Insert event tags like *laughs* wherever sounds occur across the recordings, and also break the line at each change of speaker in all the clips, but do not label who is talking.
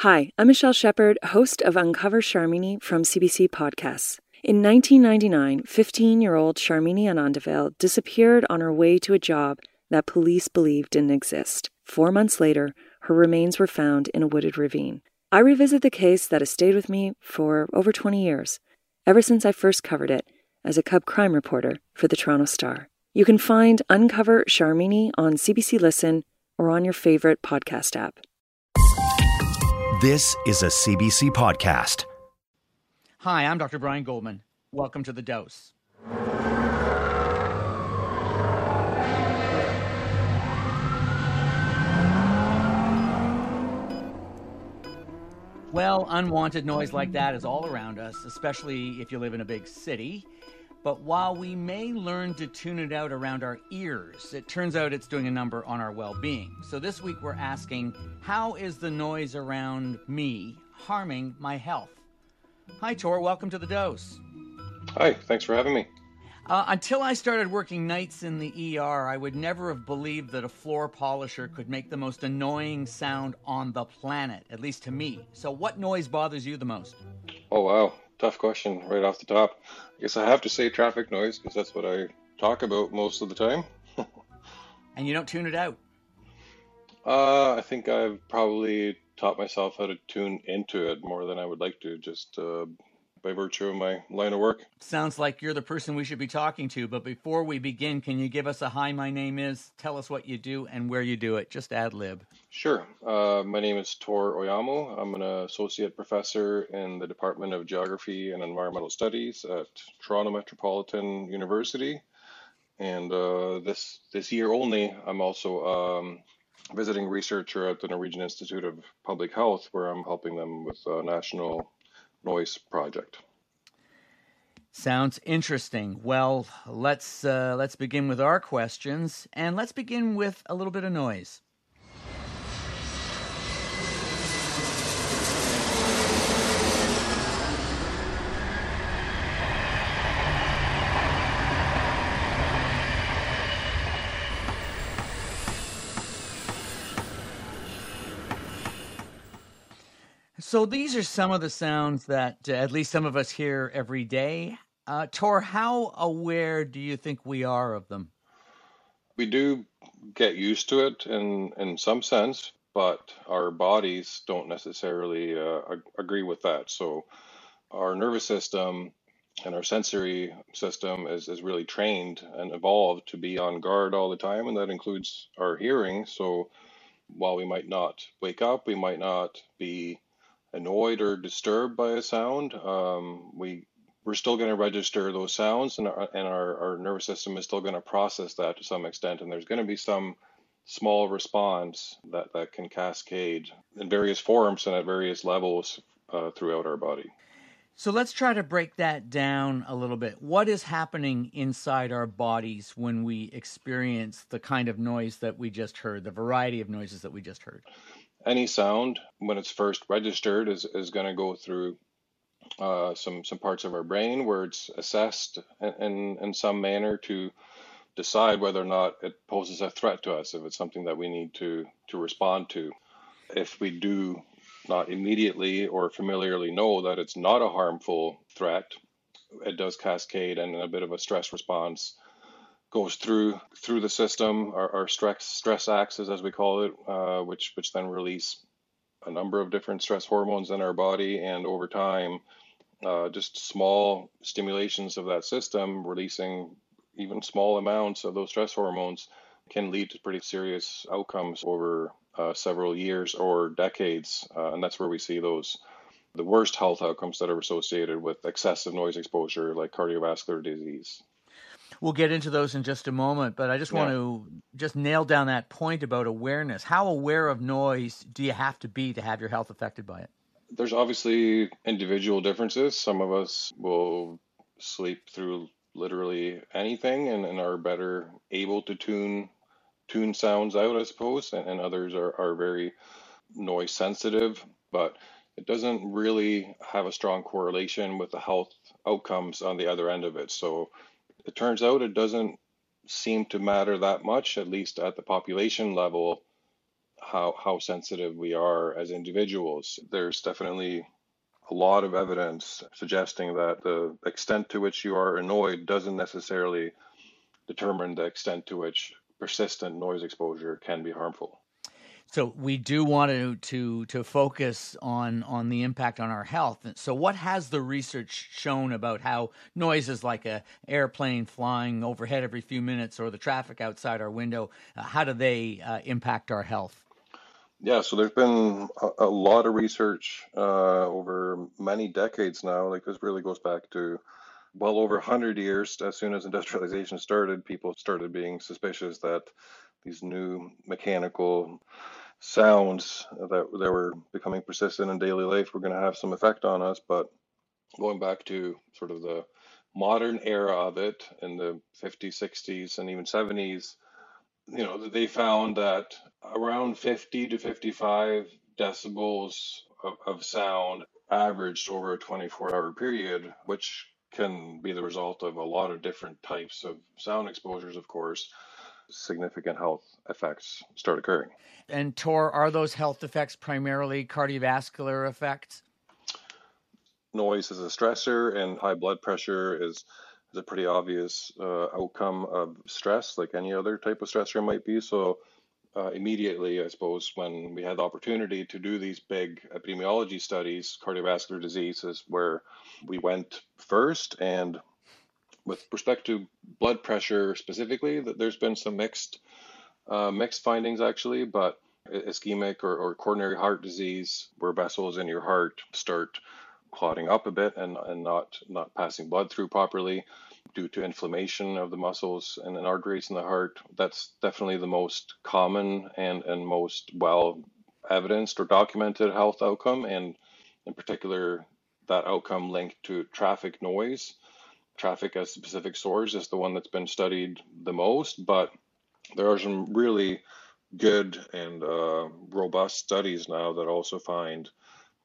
Hi, I'm Michelle Shepard, host of Uncover Sharmini from CBC Podcasts. In 1999, 15 year old Sharmini Anandavel disappeared on her way to a job that police believed didn't exist. Four months later, her remains were found in a wooded ravine. I revisit the case that has stayed with me for over 20 years, ever since I first covered it as a cub crime reporter for the Toronto Star. You can find Uncover Sharmini on CBC Listen or on your favorite podcast app.
This is a CBC podcast.
Hi, I'm Dr. Brian Goldman. Welcome to The Dose. Well, unwanted noise like that is all around us, especially if you live in a big city. But while we may learn to tune it out around our ears, it turns out it's doing a number on our well being. So this week we're asking how is the noise around me harming my health? Hi, Tor. Welcome to the dose.
Hi. Thanks for having me.
Uh, until I started working nights in the ER, I would never have believed that a floor polisher could make the most annoying sound on the planet, at least to me. So, what noise bothers you the most?
Oh, wow. Tough question right off the top. I guess I have to say traffic noise because that's what I talk about most of the time. *laughs*
and you don't tune it out?
Uh, I think I've probably taught myself how to tune into it more than I would like to, just uh, by virtue of my line of work.
Sounds like you're the person we should be talking to. But before we begin, can you give us a hi, my name is, tell us what you do and where you do it? Just ad lib.
Sure. Uh, my name is Tor Oiamo. I'm an associate professor in the Department of Geography and Environmental Studies at Toronto Metropolitan University. And uh, this this year only, I'm also um, visiting researcher at the Norwegian Institute of Public Health, where I'm helping them with a national noise project.
Sounds interesting. Well, let's uh, let's begin with our questions, and let's begin with a little bit of noise. So these are some of the sounds that uh, at least some of us hear every day. Uh, Tor, how aware do you think we are of them?
We do get used to it in in some sense, but our bodies don't necessarily uh, agree with that. So our nervous system and our sensory system is, is really trained and evolved to be on guard all the time, and that includes our hearing. So while we might not wake up, we might not be annoyed or disturbed by a sound, um, we we're still going to register those sounds, and our, and our, our nervous system is still going to process that to some extent. And there's going to be some small response that that can cascade in various forms and at various levels uh, throughout our body.
So let's try to break that down a little bit. What is happening inside our bodies when we experience the kind of noise that we just heard, the variety of noises that we just heard?
Any sound when it's first registered is, is going to go through uh, some some parts of our brain where it's assessed in, in, some manner to decide whether or not it poses a threat to us if it's something that we need to to respond to. If we do not immediately or familiarly know that it's not a harmful threat it does cascade and a bit of a stress response goes through through the system, our, our stress stress axis as we call it, uh, which which then release a number of different stress hormones in our body, and over time, uh, just small stimulations of that system, releasing even small amounts of those stress hormones, can lead to pretty serious outcomes over uh, several years or decades, uh, and that's where we see those the worst health outcomes that are associated with excessive noise exposure, like cardiovascular disease.
We'll get into those in just a moment, but I just want to just nail down that point about awareness. How aware of noise do you have to be to have your health affected by it?
There's obviously individual differences. Some of us will sleep through literally anything and, and are better able to tune tune sounds out, I suppose, and, and others are, are very noise sensitive, but it doesn't really have a strong correlation with the health outcomes on the other end of it. So it turns out it doesn't seem to matter that much, at least at the population level, how how sensitive we are as individuals. There's definitely a lot of evidence suggesting that the extent to which you are annoyed doesn't necessarily determine the extent to which persistent noise exposure can be harmful.
So we do want to to to focus on on the impact on our health. So what has the research shown about how noise is like a airplane flying overhead every few minutes or the traffic outside our window? Uh, how do they uh, impact our health?
Yeah, so there's been a, a lot of research uh, over many decades now. Like this really goes back to well over 100 years. As soon as industrialization started, people started being suspicious that these new mechanical sounds that, that were becoming persistent in daily life were going to have some effect on us. But going back to sort of the modern era of it in the 50s, 60s, and even 70s, you know, they found that around 50 to 55 decibels of, of sound averaged over a 24 hour period, which can be the result of a lot of different types of sound exposures, of course significant health effects start occurring.
And Tor, are those health effects primarily cardiovascular effects?
Noise is a stressor, and high blood pressure is is a pretty obvious uh, outcome of stress, like any other type of stressor might be. So, uh, immediately, I suppose, when we had the opportunity to do these big epidemiology studies, cardiovascular disease is where we went first, and with respect to blood pressure specifically, that there's been some mixed uh, mixed findings actually, but ischemic or, or coronary heart disease, where vessels in your heart start clotting up a bit and, and not not passing blood through properly due to inflammation of the muscles and, and arteries in the heart. That's definitely the most common and, and most well evidenced or documented health outcome, and in particular, that outcome linked to traffic noise traffic as specific source is the one that's been studied the most, but there are some really good and uh, robust studies now that also find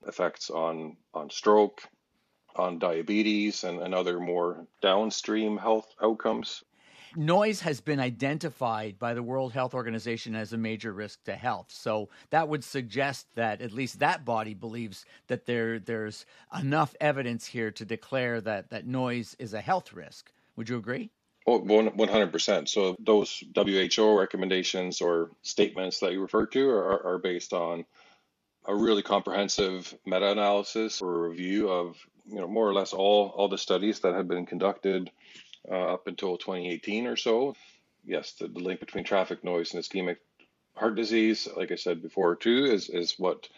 effects on on stroke, on diabetes, and, and other more downstream health outcomes
noise has been identified by the World Health Organization as a major risk to health. So that would suggest that at least that body believes that there there's enough evidence here to declare that that noise is a health risk. Would you agree?
Oh, 100%. So those WHO recommendations or statements that you refer to are, are based on a really comprehensive meta-analysis or review of you know more or less all all the studies that have been conducted uh, up until 2018 or so. Yes, the, the link between traffic noise and ischemic heart disease, like I said before, too, is, is what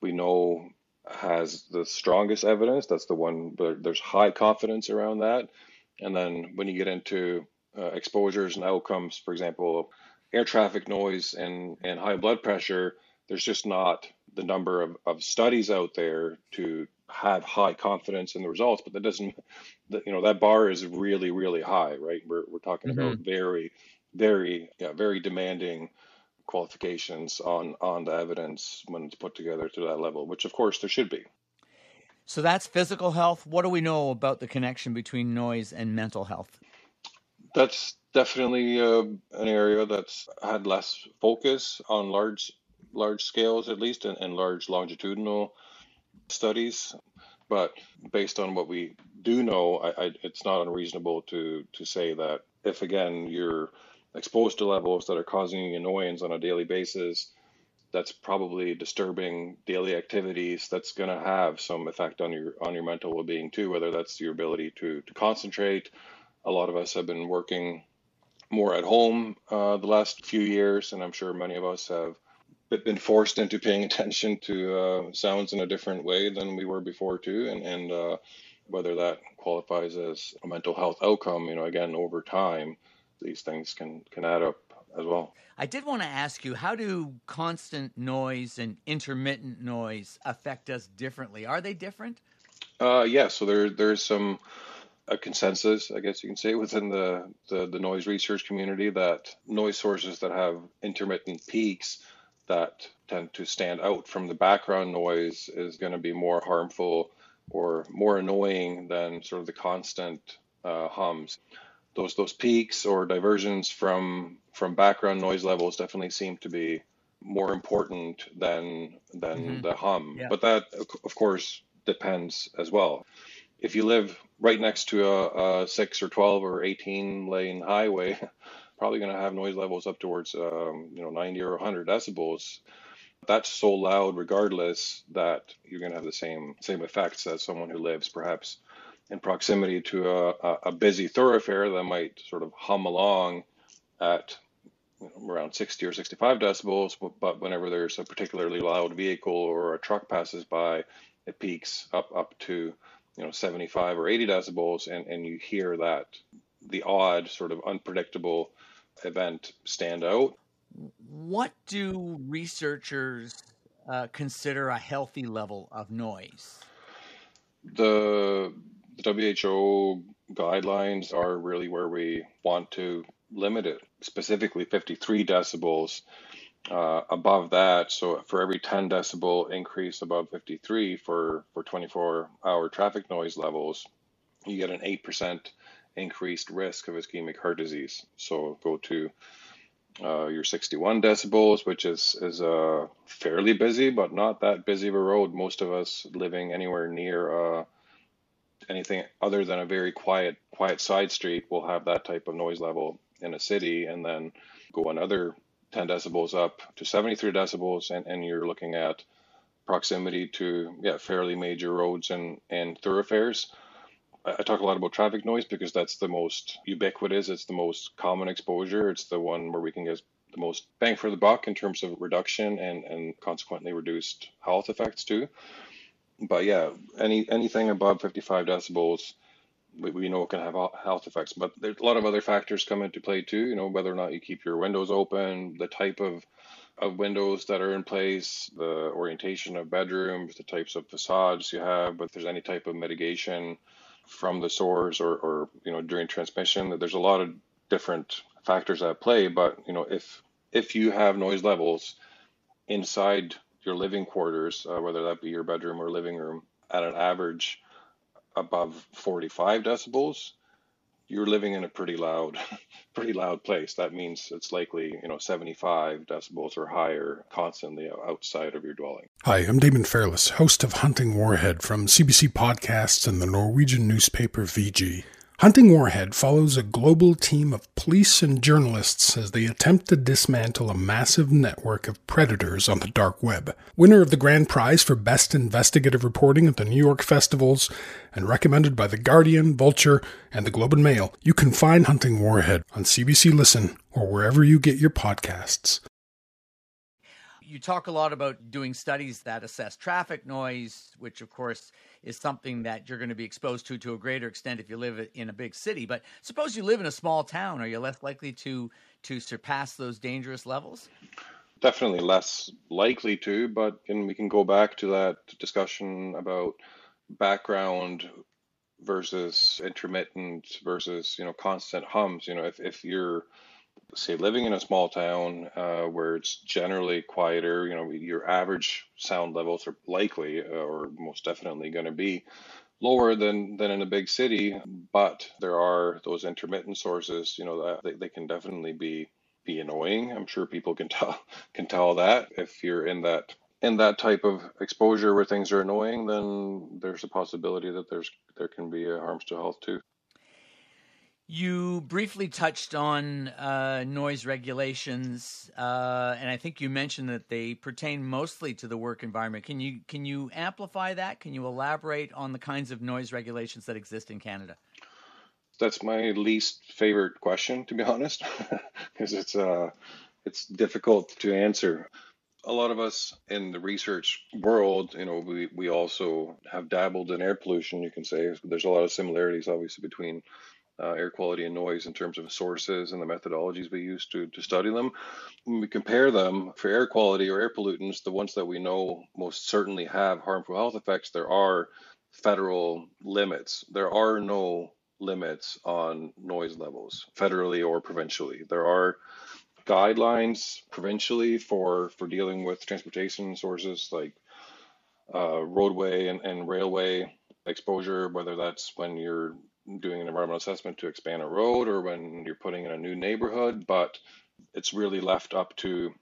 we know has the strongest evidence. That's the one, there's high confidence around that. And then when you get into uh, exposures and outcomes, for example, air traffic noise and, and high blood pressure, there's just not the number of, of studies out there to have high confidence in the results, but that doesn't, you know, that bar is really, really high, right? We're, we're talking mm-hmm. about very, very, yeah, very demanding qualifications on, on the evidence when it's put together to that level, which of course there should be.
So that's physical health. What do we know about the connection between noise and mental health?
That's definitely uh, an area that's had less focus on large large scales at least and, and large longitudinal studies, but based on what we do know, I, I, it's not unreasonable to to say that if again you're exposed to levels that are causing annoyance on a daily basis, that's probably disturbing daily activities. That's going to have some effect on your on your mental well-being too. Whether that's your ability to to concentrate. A lot of us have been working more at home uh, the last few years, and I'm sure many of us have been forced into paying *laughs* attention to uh, sounds in a different way than we were before too, and and uh, whether that qualifies as a mental health outcome, you know, again over time, these things can can add up as well.
I did want to ask you, how do constant noise and intermittent noise affect us differently? Are they different?
Uh, yeah, so there there's some a consensus, I guess you can say, within the, the, the noise research community that noise sources that have intermittent peaks that tend to stand out from the background noise is going to be more harmful or more annoying than sort of the constant uh, hums. Those those peaks or diversions from from background noise levels definitely seem to be more important than than
hmm
the hum.
Yeah.
But that, of course, depends as well. If you live right next to a, a six or twelve or eighteen lane highway, probably going to have noise levels up towards um, you know 90 or 100 decibels. That's so loud, regardless, that you're going to have the same same effects as someone who lives perhaps in proximity to a, a busy thoroughfare that might sort of hum along at you know, around 60 or 65 decibels, but, but whenever there's a particularly loud vehicle or a truck passes by, it peaks up up to you know 75 or 80 decibels, and, and you hear that the odd sort of unpredictable event stand out.
What do researchers uh, consider a healthy level of noise?
The, the WHO guidelines are really where we want to limit it, specifically 53 decibels. Uh, above that, so for every 10 decibel increase above 53 for, for 24 hour traffic noise levels, you get an 8% increased risk of ischemic heart disease. So go to uh, your 61 decibels, which is is uh, fairly busy, but not that busy of a road. Most of us living anywhere near uh, anything other than a very quiet quiet side street will have that type of noise level in a city, and then go another 10 decibels up to 73 decibels, and, and you're looking at proximity to yeah fairly major roads and and thoroughfares. I talk a lot about traffic noise because that's the most ubiquitous, it's the most common exposure, it's the one where we can get the most bang for the buck in terms of reduction and, and consequently reduced health effects too. But yeah, any anything above 55 decibels, we, we know it can have health effects. But there's a lot of other factors come into play too. You know, whether or not you keep your windows open, the type of of windows that are in place, the orientation of bedrooms, the types of facades you have, but if there's any type of mitigation from the source or, or you know during transmission. There's a lot of different factors at play, but you know if if you have noise levels inside your living quarters, uh, whether that be your bedroom or living room, at an average above 45 decibels, you're living in a pretty loud, *laughs* pretty loud place. That means it's likely, you know, 75 decibels or higher constantly outside of your dwelling.
Hi, I'm Damon Fairless, host of Hunting Warhead from CBC Podcasts and the Norwegian newspaper VG. Hunting Warhead follows a global team of police and journalists as they attempt to dismantle a massive network of predators on the dark web. Winner of the grand prize for best investigative reporting at the New York festivals and recommended by The Guardian, Vulture, and the Globe and Mail, you can find Hunting Warhead on CBC Listen or wherever you get your podcasts.
You talk a lot about doing studies that assess traffic noise, which of course is something that you're going to be exposed to to a greater extent if you live in a big city. But suppose you live in a small town, are you less likely to to surpass those dangerous levels?
Definitely less likely to, but and we can go back to that discussion about background versus intermittent versus you know constant hums. You know, if if you're say living in a small town uh, where it's generally quieter, you know, your average sound levels are likely uh, or most definitely going to be lower than than in a big city. But there are those intermittent sources, you know, that they, can definitely be be annoying. I'm sure people can *laughs* tell can tell that if you're in that in that type of exposure where things are annoying, then there's a possibility that there's there can be harms to health too.
You briefly touched on uh, noise regulations, uh, and I think you mentioned that they pertain mostly to the work environment. Can you can you amplify that? Can you elaborate on the kinds of noise regulations that exist in Canada?
That's my least favorite question, to be honest, *laughs* because it's uh, it's difficult to answer. A lot of us in the research world, you know, we, we also have dabbled in air pollution. You can say there's a lot of similarities, obviously, between uh, air quality and noise in terms of sources and the methodologies we use to, to study them. When we compare them for air quality or air pollutants, the ones that we know most certainly have harmful health effects, there are federal limits. There are no limits on noise levels, federally or provincially. There are guidelines provincially for, for dealing with transportation sources like uh, roadway and, and railway exposure, whether that's when you're doing an environmental assessment to expand a road or when you're putting in a new neighborhood, but it's really left up to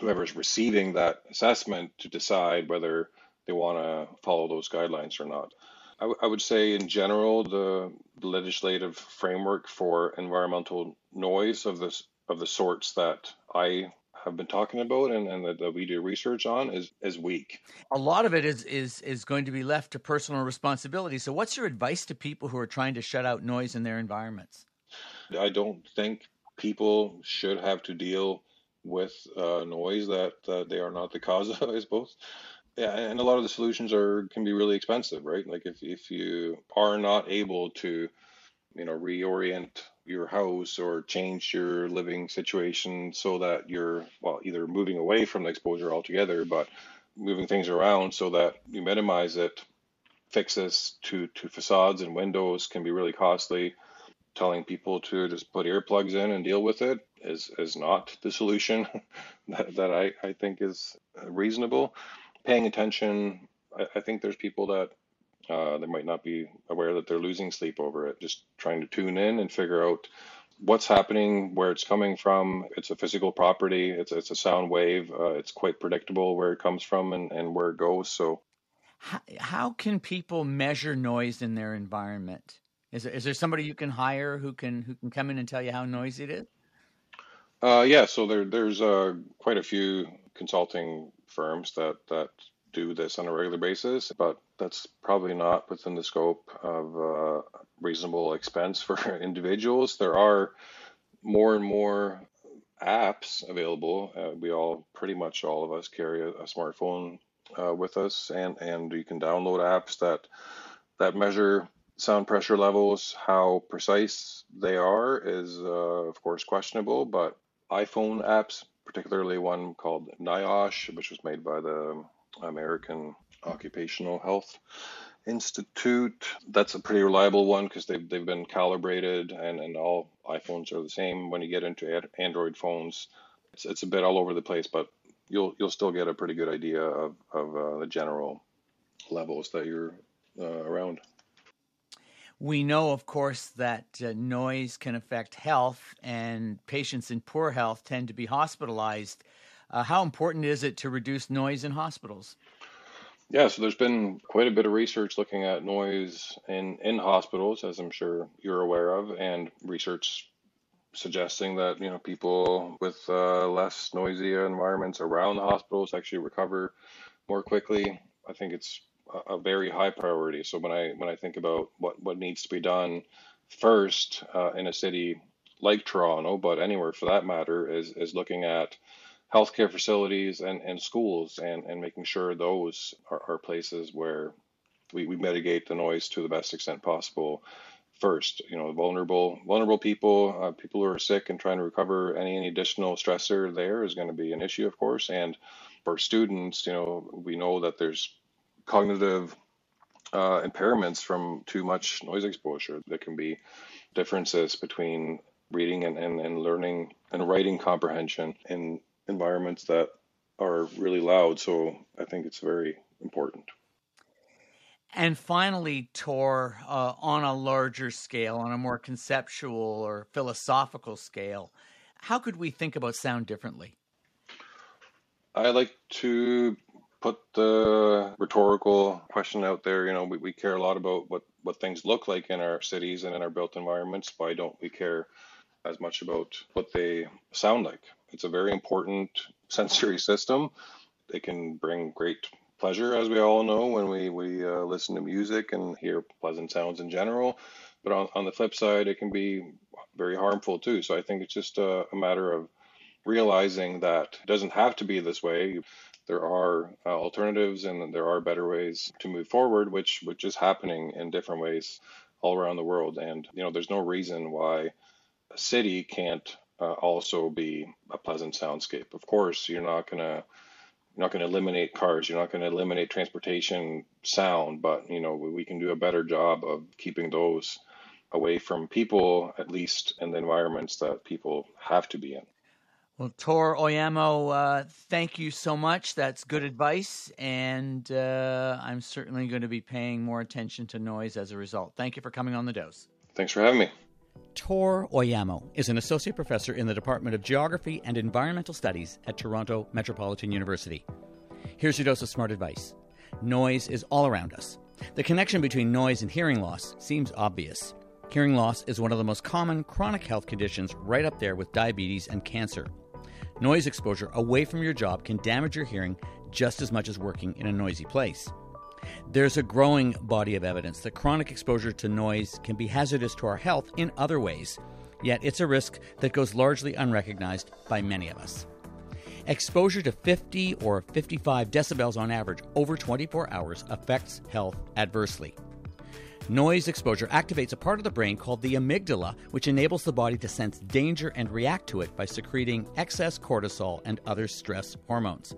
whoever's receiving that assessment to decide whether they want to follow those guidelines or not. I, w- I would say, in general, the, the legislative framework for environmental noise of this of the sorts that I have been talking about and, and that, that, we do research on is is weak.
A lot of it is is is going to be left to personal responsibility. So, what's your advice to people who are trying to shut out noise in their environments?
I don't think people should have to deal with uh, noise that uh, they are not the cause of. I suppose. Yeah, and a lot of the solutions are can be really expensive, right? Like if if you are not able to, you know, reorient your house or change your living situation so that you're well either moving away from the exposure altogether, but moving things around so that you minimize it. Fixes to to facades and windows can be really costly. Telling people to just put earplugs in and deal with it is is not the solution *laughs* that, that I, I think is reasonable paying attention. I, I think there's people that uh, they might not be aware that they're losing sleep over it. Just trying to tune in and figure out what's happening, where it's coming from. It's a physical property. It's it's a sound wave. Uh, it's quite predictable where it comes from and, and where it goes. So,
how, how can people measure noise in their environment? Is there, is there somebody you can hire who can who can come in and tell you how noisy it is?
Uh, yeah, so there there's uh, quite a few consulting firms that that do this on a regular basis, but that's probably not within the scope of uh, reasonable expense for *laughs* individuals. There are more and more apps available. Uh, we all, pretty much all of us, carry a, a smartphone uh, with us, and and you can download apps that that measure sound pressure levels. How precise they are is, uh, of course, questionable, but iPhone apps particularly one called NIOSH, which was made by the American Occupational Health Institute. That's a pretty reliable one because they've, they've been calibrated and, and all iPhones are the same. When you get into Android phones, it's, it's a bit all over the place, but you'll you'll still get a pretty good idea of, of uh, the general levels that you're uh, around.
We know, of course, that uh, noise can affect health, and patients in poor health tend to be hospitalized. Uh, how important is it to reduce noise in hospitals?
Yeah, so there's been quite a bit of research looking at noise in, in hospitals, as I'm sure you're aware of, and research suggesting that you know people with uh, less noisy environments around the hospitals actually recover more quickly. I think it's a very high priority. So when I when I think about what what needs to be done first uh, in a city like Toronto, but anywhere for that matter, is is looking at healthcare facilities and, and schools and, and making sure those are, are places where we, we mitigate the noise to the best extent possible. First you know vulnerable vulnerable people uh, people who are sick and trying to recover any, any additional stressor there is going to be an issue of course. And for students you know we know that there's cognitive uh, impairments from too much noise exposure. There can be differences between reading and, and, and learning and writing comprehension. In environments that are really loud. So I think it's very important.
And finally, Tor, uh, on a larger scale, on a more conceptual or philosophical scale, how could we think about sound differently?
I like to put the rhetorical question out there. You know, we, we care a lot about what, what things look like in our cities and in our built environments. Why don't we care as much about what they sound like? It's a very important *laughs* sensory system. They can bring great pleasure, as we all know, when we, we uh, listen to music and hear pleasant sounds in general. But on, on the flip side, it can be very harmful too. So I think it's just a, a matter of realizing that it doesn't have to be this way there are uh, alternatives and there are better ways to move forward, which which is happening in different ways all around the world. And you know, there's no reason why city can't uh, also be a pleasant soundscape. Of course, you're not gonna you're not going to eliminate cars. You're not going to eliminate transportation sound, but you know we, we can do a better job of keeping those away from people, at least in the environments that people have to be in.
Well, Tor Oiamo, uh, thank you so much. That's good advice, and uh, I'm certainly going to be paying more attention to noise as a result. Thank you for coming on the dose.
Thanks for having me.
Tor Oiamo is an associate professor in the Department of Geography and Environmental Studies at Toronto Metropolitan University. Here's your dose of smart advice noise is all around us. The connection between noise and hearing loss seems obvious. Hearing loss is one of the most common chronic health conditions, right up there with diabetes and cancer. Noise exposure away from your job can damage your hearing just as much as working in a noisy place. There's a growing body of evidence that chronic exposure to noise can be hazardous to our health in other ways, yet it's a risk that goes largely unrecognized by many of us. Exposure to 50 or 55 decibels on average over 24 hours affects health adversely. Noise exposure activates a part of the brain called the amygdala, which enables the body to sense danger and react to it by secreting excess cortisol and other stress hormones.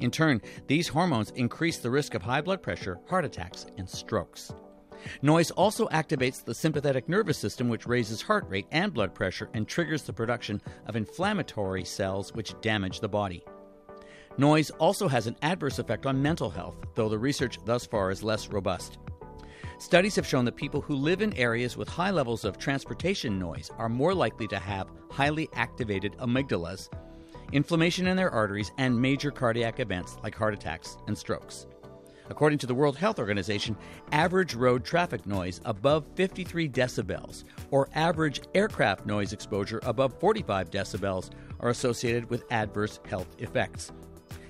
In turn, these hormones increase the risk of high blood pressure, heart attacks, and strokes. Noise also activates the sympathetic nervous system, which raises heart rate and blood pressure and triggers the production of inflammatory cells, which damage the body. Noise also has an adverse effect on mental health, though the research thus far is less robust. Studies have shown that people who live in areas with high levels of transportation noise are more likely to have highly activated amygdalas inflammation in their arteries, and major cardiac events like heart attacks and strokes. According to the World Health Organization, average road traffic noise above 53 decibels or average aircraft noise exposure above 45 decibels are associated with adverse health effects.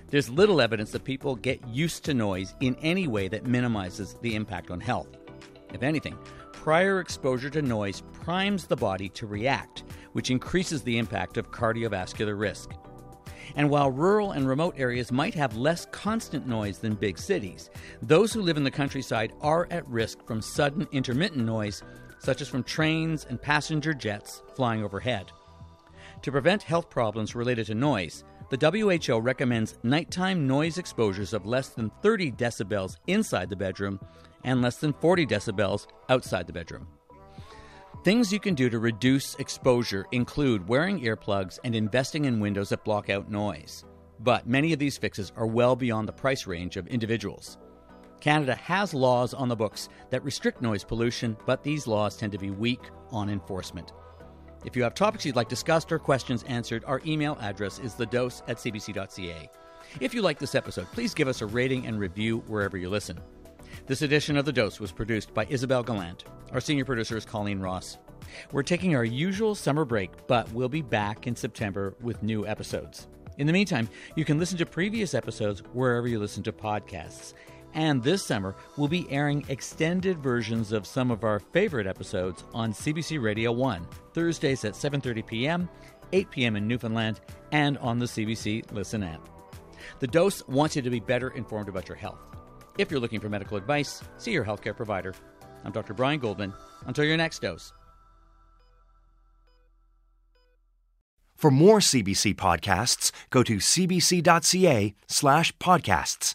There's little evidence that people get used to noise in any way that minimizes the impact on health. If anything, prior exposure to noise primes the body to react, which increases the impact of cardiovascular risk. And while rural and remote areas might have less constant noise than big cities, those who live in the countryside are at risk from sudden intermittent noise, such as from trains and passenger jets flying overhead. To prevent health problems related to noise, the WHO recommends nighttime noise exposures of less than 30 decibels inside the bedroom and less than 40 decibels outside the bedroom. Things you can do to reduce exposure include wearing earplugs and investing in windows that block out noise. But many of these fixes are well beyond the price range of individuals. Canada has laws on the books that restrict noise pollution, but these laws tend to be weak on enforcement. If you have topics you'd like discussed or questions answered, our email address is thedose at cbc.ca. If you like this episode, please give us a rating and review wherever you listen. This edition of The Dose was produced by Isabel Gallant. Our senior producer is Colleen Ross. We're taking our usual summer break, but we'll be back in September with new episodes. In the meantime, you can listen to previous episodes wherever you listen to podcasts. And this summer, we'll be airing extended versions of some of our favorite episodes on CBC Radio 1, Thursdays at 7:30 p.m., 8 p.m. in Newfoundland, and on the CBC Listen app. The Dose wants you to be better informed about your health. If you're looking for medical advice, see your healthcare provider. I'm Dr. Brian Goldman. Until your next dose.
For more CBC podcasts, go to cbc.ca slash podcasts.